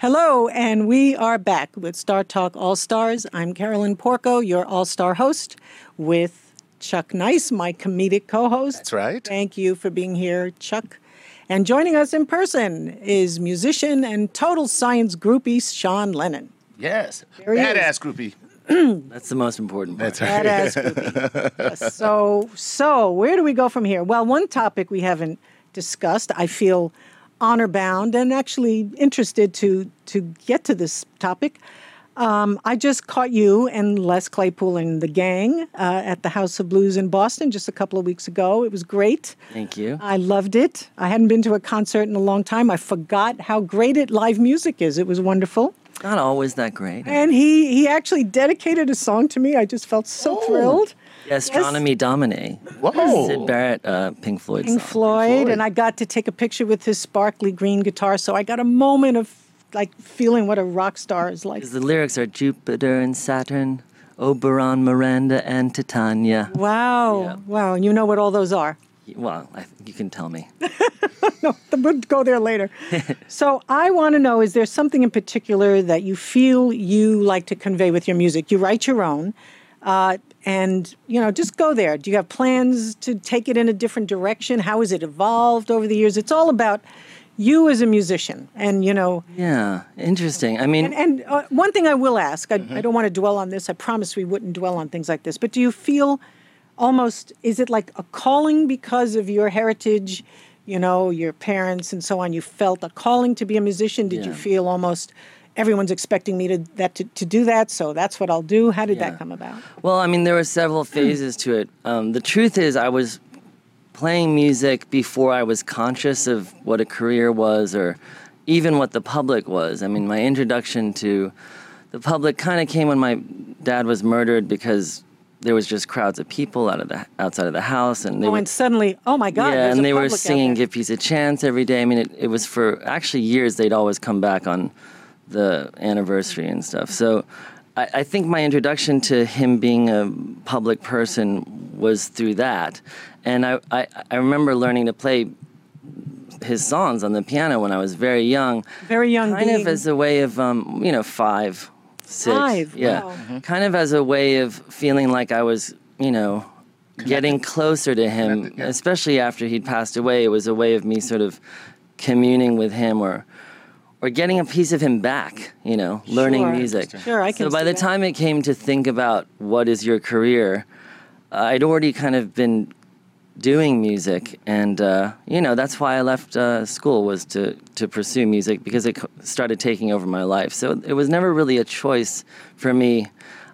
Hello, and we are back with StarTalk All Stars. I'm Carolyn Porco, your all star host, with Chuck Nice, my comedic co host. That's right. Thank you for being here, Chuck. And joining us in person is musician and total science groupie Sean Lennon. Yes. There is. Badass groupie. That's the most important part. That's right. Badass groupie. So, so where do we go from here? Well, one topic we haven't discussed, I feel honor bound and actually interested to to get to this topic. Um, I just caught you and Les Claypool and the gang uh, at the House of Blues in Boston just a couple of weeks ago. It was great. Thank you. I loved it. I hadn't been to a concert in a long time. I forgot how great it live music is. It was wonderful. Not always that great. And he he actually dedicated a song to me. I just felt so thrilled. Astronomy Domine. Whoa. Syd Barrett, uh, Pink Floyd Pink song. Floyd, and I got to take a picture with his sparkly green guitar. So I got a moment of like feeling what a rock star is like. Because the lyrics are Jupiter and Saturn, Oberon, Miranda, and Titania. Wow, Yeah. wow! And you know what all those are. Well, I, you can tell me. We'll go there later. so I want to know: is there something in particular that you feel you like to convey with your music? You write your own. Uh, and you know, just go there. Do you have plans to take it in a different direction? How has it evolved over the years? It's all about you as a musician, and you know, Yeah, interesting. I mean, And, and uh, one thing I will ask, I, I don't want to dwell on this. I promise we wouldn't dwell on things like this. But do you feel almost, is it like a calling because of your heritage, you know, your parents and so on? You felt a calling to be a musician? Did you feel almost everyone's expecting me to, that, to, to do that, so that's what I'll do? How did Yeah. that come about? Well, I mean, there were several phases to it. Um, the truth is, I was playing music before I was conscious of what a career was or even what the public was. I mean, my introduction to the public kind of came when my dad was murdered because there was just crowds of people out of the outside of the house, and they Oh, were, and suddenly, oh my God, yeah, and they were singing "Give Peace a Chance" every day. I mean, it, it was for actually years. They'd always come back on the anniversary and stuff. So, I, I think my introduction to him being a public person was through that, and I, I, I remember learning to play his songs on the piano when I was very young. Very young kind being- of as a way of um, you know five, six, Five, yeah, wow. kind of as a way of feeling like I was you know getting closer to him, especially after he'd passed away. It was a way of me sort of communing with him or or getting a piece of him back, you know, learning Sure. music. Sure, I can So by the that. time it came to think about what is your career, I'd already kind of been doing music, and uh, you know that's why I left uh, school was to to pursue music because it started taking over my life. So it was never really a choice for me.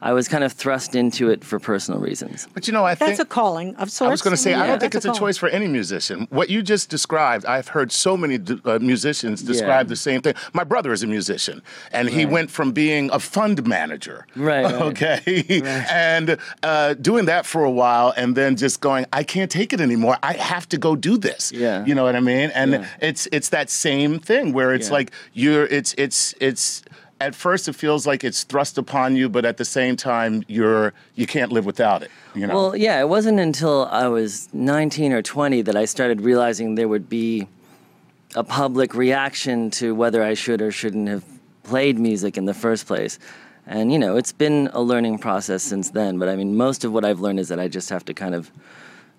I was kind of thrust into it for personal reasons. But you know, I think That's a calling of sorts. I was going to say, I don't think it's a calling. choice for any musician. What you just described, I've heard so many uh, musicians describe Yeah. the same thing. My brother is a musician, and he Right. went from being a fund manager, Right, right. okay, and uh, doing that for a while, and then just going, I can't take it anymore. I have to go do this. Yeah. you know what I mean? And Yeah. it's it's that same thing where it's Yeah. like you're it's it's it's. At first, it feels like it's thrust upon you, but at the same time, you're you can't live without it. You know. Well, yeah, it wasn't until I was 19 or 20 that I started realizing there would be a public reaction to whether I should or shouldn't have played music in the first place. And, you know, it's been a learning process since then. But I mean, most of what I've learned is that I just have to kind of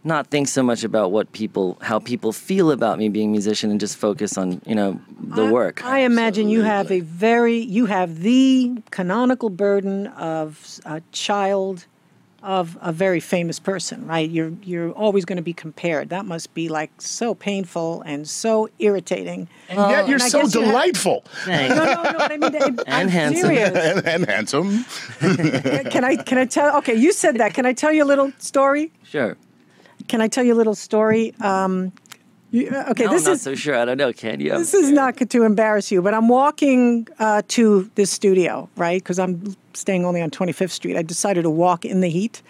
not think so much about what people, how people feel about me being a musician and just focus on, you know, the I- work. I imagine you have a very, you have the canonical burden of a child of a very famous person, right? You're you're always going to be compared. That must be like so painful and so irritating. and yet you're and so guess you have- delightful No, no, no. I mean, I'm And handsome. and, and handsome. Can I can I tell? Okay, you said that. Can I tell you a little story? Sure. Can I tell you a little story? Um, you, uh, okay, No, this I'm not is so sure. I don't know. Can you? this is not to embarrass you, but I'm walking uh, to this studio, right? Because I'm staying only on 25th Street. I decided to walk in the heat,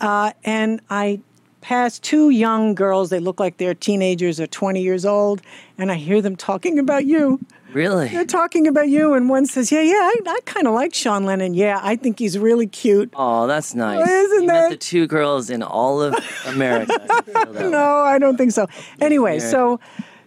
uh, and I pass two young girls. They look like they're teenagers or 20 years old, and I hear them talking about you. Really? They're talking about you, and one says, "Yeah, yeah, I, I kind of like Sean Lennon. Yeah, I think he's really cute." Oh, that's nice. Isn't you that- met the two girls in all of America. I feel that way. No, I don't think so. Anyway, so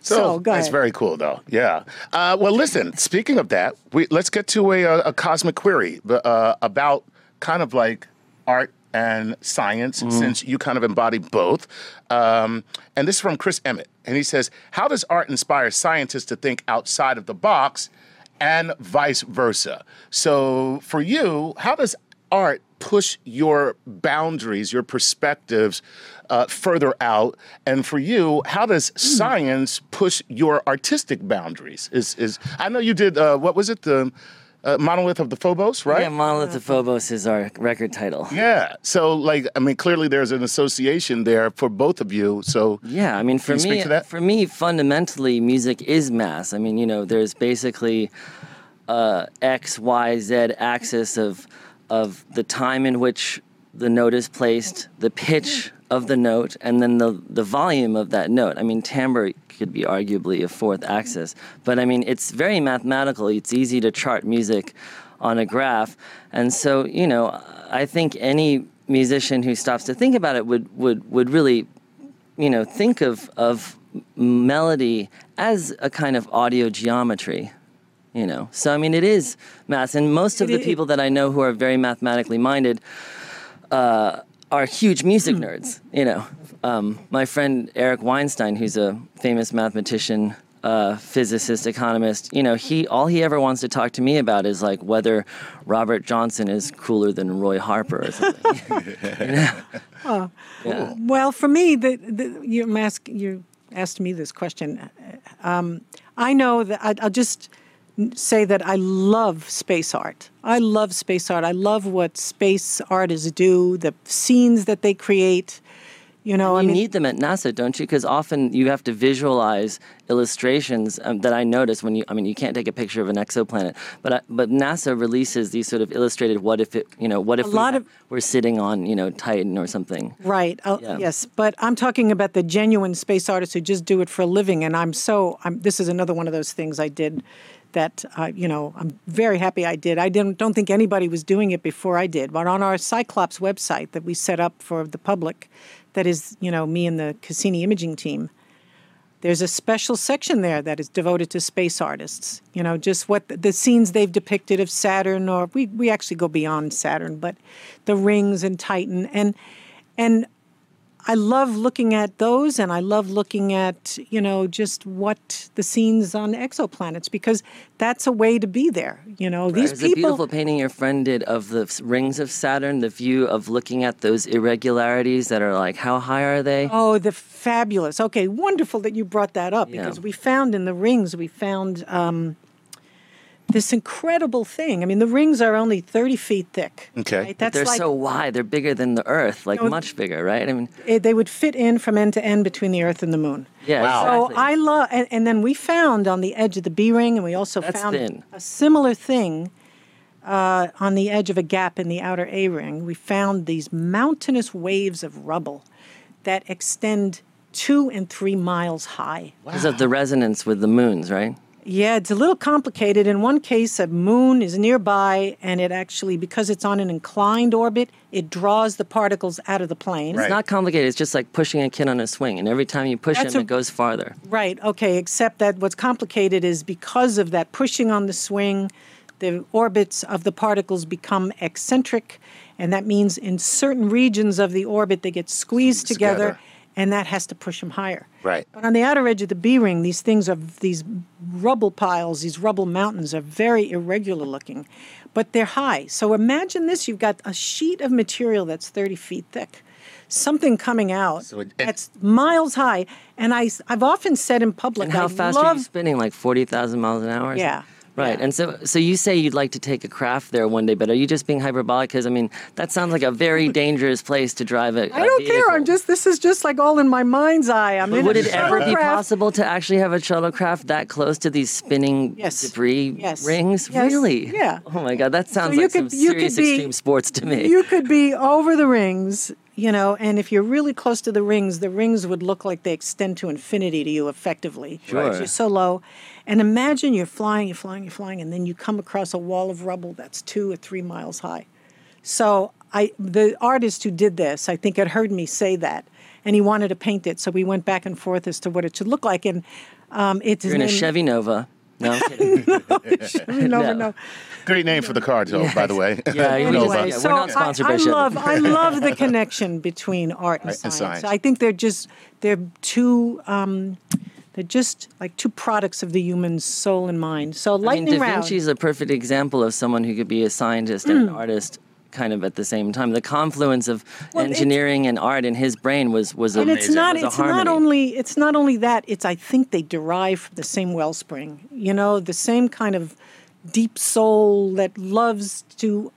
so, go that's ahead. very cool, though. Yeah. Uh, well, listen. Speaking of that, we let's get to a, a, a cosmic query uh, about kind of like art and science, Mm-hmm. since you kind of embody both. Um, and this is from Chris Emmett, and he says, "How does art inspire scientists to think outside of the box, and vice versa?" So, for you, how does art push your boundaries, your perspectives uh, further out? And for you, how does Hmm. science push your artistic boundaries? Is is I know you did uh, what was it the uh, monolith of the Phobos, right? Yeah, Monolith of Phobos is our record title. Yeah. So, like, I mean, clearly there's an association there for both of you. So, Yeah, I mean, for me, that? for me, fundamentally, music is mass. I mean, you know, there's basically uh, X, Y, Z axis of of the time in which the note is placed, the pitch of the note, and then the the volume of that note. I mean, timbre could be arguably a fourth axis, but I mean, it's very mathematical. It's easy to chart music on a graph, and so you know, I think any musician who stops to think about it would would would really you know, think of of melody as a kind of audio geometry. You know, so I mean, it is math, and most of the people that I know who are very mathematically minded uh, are huge music nerds. You know, um, my friend Eric Weinstein, who's a famous mathematician, uh, physicist, economist. You know, he all he ever wants to talk to me about is like whether Robert Johnson is cooler than Roy Harper or something. you know? Yeah. Well, for me, the, the, you, ask, you asked me this question. Um, I know that I, I'll just say that I love space art. I love space art. I love what space artists do, the scenes that they create. You know, I you mean, need them at NASA, don't you? Because often you have to visualize illustrations um, that I notice when you. I mean, you can't take a picture of an exoplanet, but I, but NASA releases these sort of illustrated. What if it? You know, what if A we lot of- we're sitting on you know Titan or something? Right. Uh, Yeah. Yes, but I'm talking about the genuine space artists who just do it for a living, and I'm so. I'm, this is another one of those things I did that uh, you know I'm very happy I did. I didn't don't think anybody was doing it before I did, but on our CICLOPS website that we set up for the public, that is you know me and the Cassini imaging team. There's a special section there that is devoted to space artists. You know, just what the, the scenes they've depicted of Saturn, or we, we actually go beyond Saturn, but the rings and Titan, and and I love looking at those, and I love looking at you know just what the scenes on exoplanets because that's a way to be there. You know, these There's a beautiful painting your friend did of the rings of Saturn, the view of looking at those irregularities that are like, how high are they? Oh, the fabulous. Okay, wonderful that you brought that up Yeah. because we found in the rings, we found um, this incredible thing. I mean, the rings are only 30 feet thick. Okay. right? That's They're like so wide. They're bigger than the Earth, like No, much bigger, right? I mean, eh, they would fit in from end to end between the Earth and the moon. yeah, Wow. So exactly. I love, and, and then we found on the edge of the B ring, and we also That's found thin. a similar thing uh, on the edge of a gap in the outer A ring. We found these mountainous waves of rubble that extend two and three miles high. because of the resonance with the moons, right? Yeah, it's a little complicated. In one case, a moon is nearby, and it actually, because it's on an inclined orbit, it draws the particles out of the plane. It's not complicated. It's just like pushing a kid on a swing, and every time you push That's him, a- it goes farther. Right, okay, except that what's complicated is because of that pushing on the swing, the orbits of the particles become eccentric, and that means in certain regions of the orbit they get squeezed together, together. And that has to push them higher. Right. But on the outer edge of the B ring, these things are these rubble piles, these rubble mountains are very irregular looking, but they're high. So imagine this: you've got a sheet of material that's 30 feet thick, something coming out So it- it- that's miles high. And I, have often said in public, And how I fast are love you spinning? Like forty thousand miles an hour? Yeah, something? Right. And so, so you say you'd like to take a craft there one day, but are you just being hyperbolic? Because I mean, that sounds like a very dangerous place to drive it. I don't care. I'm just this is just like all in my mind's eye. I'm would it ever be possible to actually have a shuttlecraft that close to these spinning Yes. debris Yes. rings? Yes. Really? Yeah. Oh my God, that sounds you like could- some you could serious be- extreme sports to me. You could be over the rings, you know, and if you're really close to the rings, the rings would look like they extend to infinity to you effectively. Sure. Because you're so low. And imagine you're flying, you're flying, you're flying, and then you come across a wall of rubble that's two or three miles high. So I the artist who did this, I think had heard me say that. And he wanted to paint it, so we went back and forth as to what it should look like. And um, it's You're in a Chevy Nova. No, I'm kidding. no, No. no. Great name for the car, though, by the way. Yeah, you Nova. just- anyway, yeah, we're so not sponsored I, by I Chevy. love I love the connection between art and Right, and science. science. I think they're just they're two um, they're just like two products of the human soul and mind. So I mean, lightning Da round. Vinci's a perfect example of someone who could be a scientist and an artist kind of at the same time. The confluence of Well, engineering and art in his brain was was and amazing. it's not a it's not only it's not only that it's I think they derive from the same wellspring. You know, the same kind of deep soul that loves to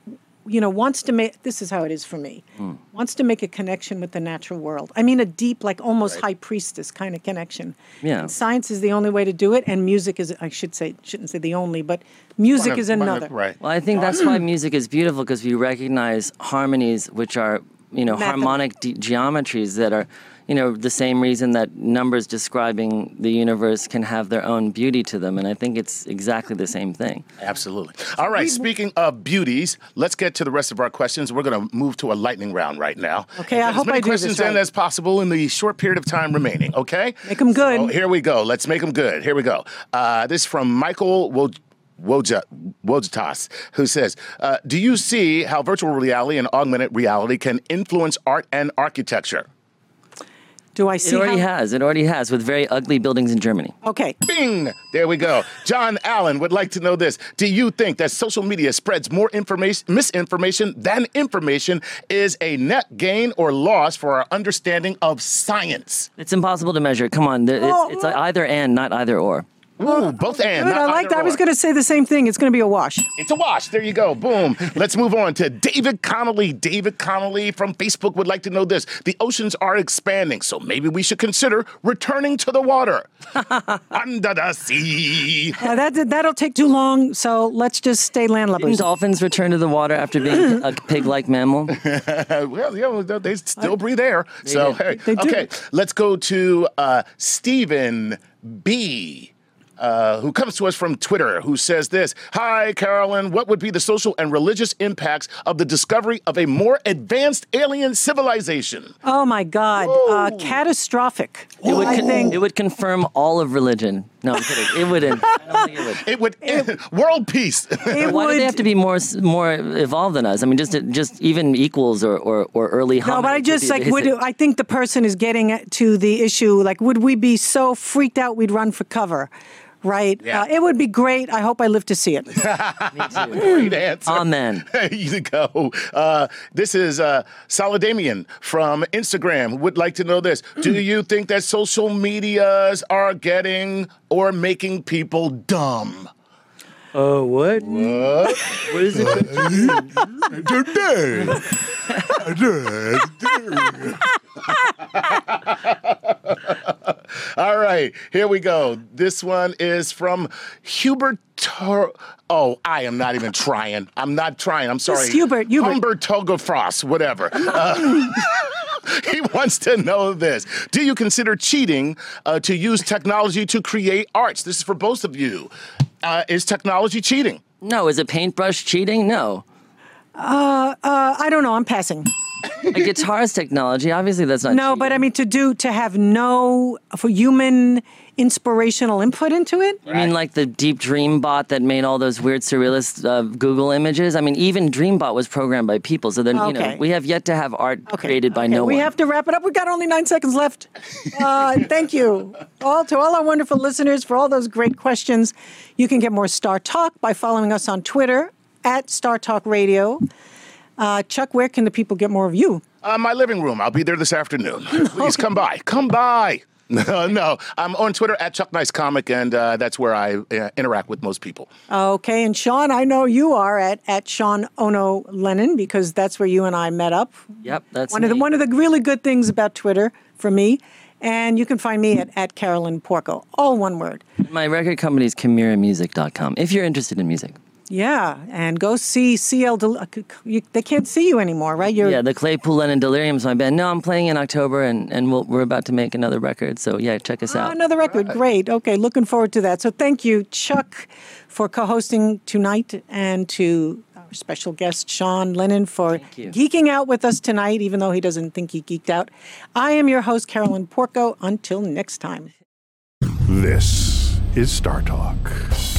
you know wants to make this is how it is for me Hmm. wants to make a connection with the natural world i mean a deep like almost high priestess kind of connection Yeah. And science is the only way to do it and music is i should say shouldn't say the only but music of- is one of- another Right. Well, I think that's why music is beautiful because we recognize harmonies, which are you know Mathema- harmonic de- geometries that are you know the same reason that numbers describing the universe can have their own beauty to them, and I think it's exactly the same thing. Absolutely. All right. Speaking of beauties, let's get to the rest of our questions. We're going to move to a lightning round right now. Okay, And I hope as many I do this questions in as possible in the short period of time remaining. Okay. Make them good. So here we go. Let's make them good. Here we go. Uh, this is from Michael Woj- Woja, Wojitas, who says, uh, "Do you see how virtual reality and augmented reality can influence art and architecture?" Do i It already how, has. It already has with very ugly buildings in Germany. okay Bing! There we go. John Allen would like to know this. Do you think that social media spreads more information, misinformation than information is a net gain or loss for our understanding of science? It's impossible to measure. Come on, it's, it's uh-huh. either and, not either or. Ooh, both and. Good, i like that i was going to say the same thing it's going to be a wash It's a wash. There you go. Boom. Let's move on to David Connolly. David Connolly from Facebook would like to know this. The oceans are expanding, so maybe we should consider returning to the water. Under the sea. Uh, that that'll take too long so let's just stay Didn't landlubbers dolphins return to the water after being a pig-like mammal? Well, yeah, they still breathe air. So, do. hey, They do. okay, let's go to uh, Stephen B. Uh, who comes to us from Twitter, who says this Hi, Carolyn. What would be the social and religious impacts of the discovery of a more advanced alien civilization? oh my god uh, catastrophic It would, con- think it would confirm all of religion. No, I'm kidding. It wouldn't. I don't think it would. It would world peace. It Why would. do they have to be more more evolved than us? I mean, just just even equals or or, or early. No, but I just like would it- I think the person is getting to the issue. Like, would we be so freaked out we'd run for cover? Right. Yeah. Uh, it would be great. I hope I live to see it. Me too. Great answer. Amen. There you go. Uh, this is uh, Saladamian from Instagram. Would like to know this. Do you think that social medias are getting or making people dumb? Oh, what? What? What is it? Today. All right, here we go. This one is from Hubert. Tor- oh, I am not even trying. I'm not trying. I'm sorry. Hubert, Hubert. Humbert Togafrost, whatever. Uh, he wants to know this. Do you consider cheating uh, to use technology to create arts? This is for both of you. Uh, is technology cheating? No, is a paintbrush cheating? No. Uh, I don't know. I'm passing. A guitar's technology. Obviously, that's not. No, but I mean to do to have no for human inspirational input into it. I mean, like the Deep Dream bot that made all those weird surrealist uh, Google images. I mean, even Dreambot was programmed by people. So then, you know, we have yet to have art created by Okay, no we one. We have to wrap it up. We've got only nine seconds left. Uh, thank you all to all our wonderful listeners for all those great questions. You can get more StarTalk by following us on Twitter at StarTalk Radio. Uh, Chuck, where can the people get more of you? Uh, my living room. I'll be there this afternoon. Please come by. Come by. No, no. I'm on Twitter at Chuck Nice Comic, and uh, that's where I uh, interact with most people. Okay, and Sean, I know you are at at Sean Ono Lennon because that's where you and I met up. Yep, that's one of the one of the really good things about Twitter for me. And you can find me at, at Carolyn Porco, all one word. My record company is ChimeraMusic.com. If you're interested in music. Yeah, and go see CL. Del- uh, c- c- you, they can't see you anymore, right? You're, Yeah, the Claypool Lennon Delirium's my band. No, I'm playing in October, and and we'll, we're about to make another record. So yeah, check us Ah, out. another record. Great. Okay, looking forward to that. So thank you, Chuck, for co-hosting tonight, and to our special guest Sean Lennon for geeking out with us tonight, even though he doesn't think he geeked out. I am your host, Carolyn Porco. Until next time. This is StarTalk.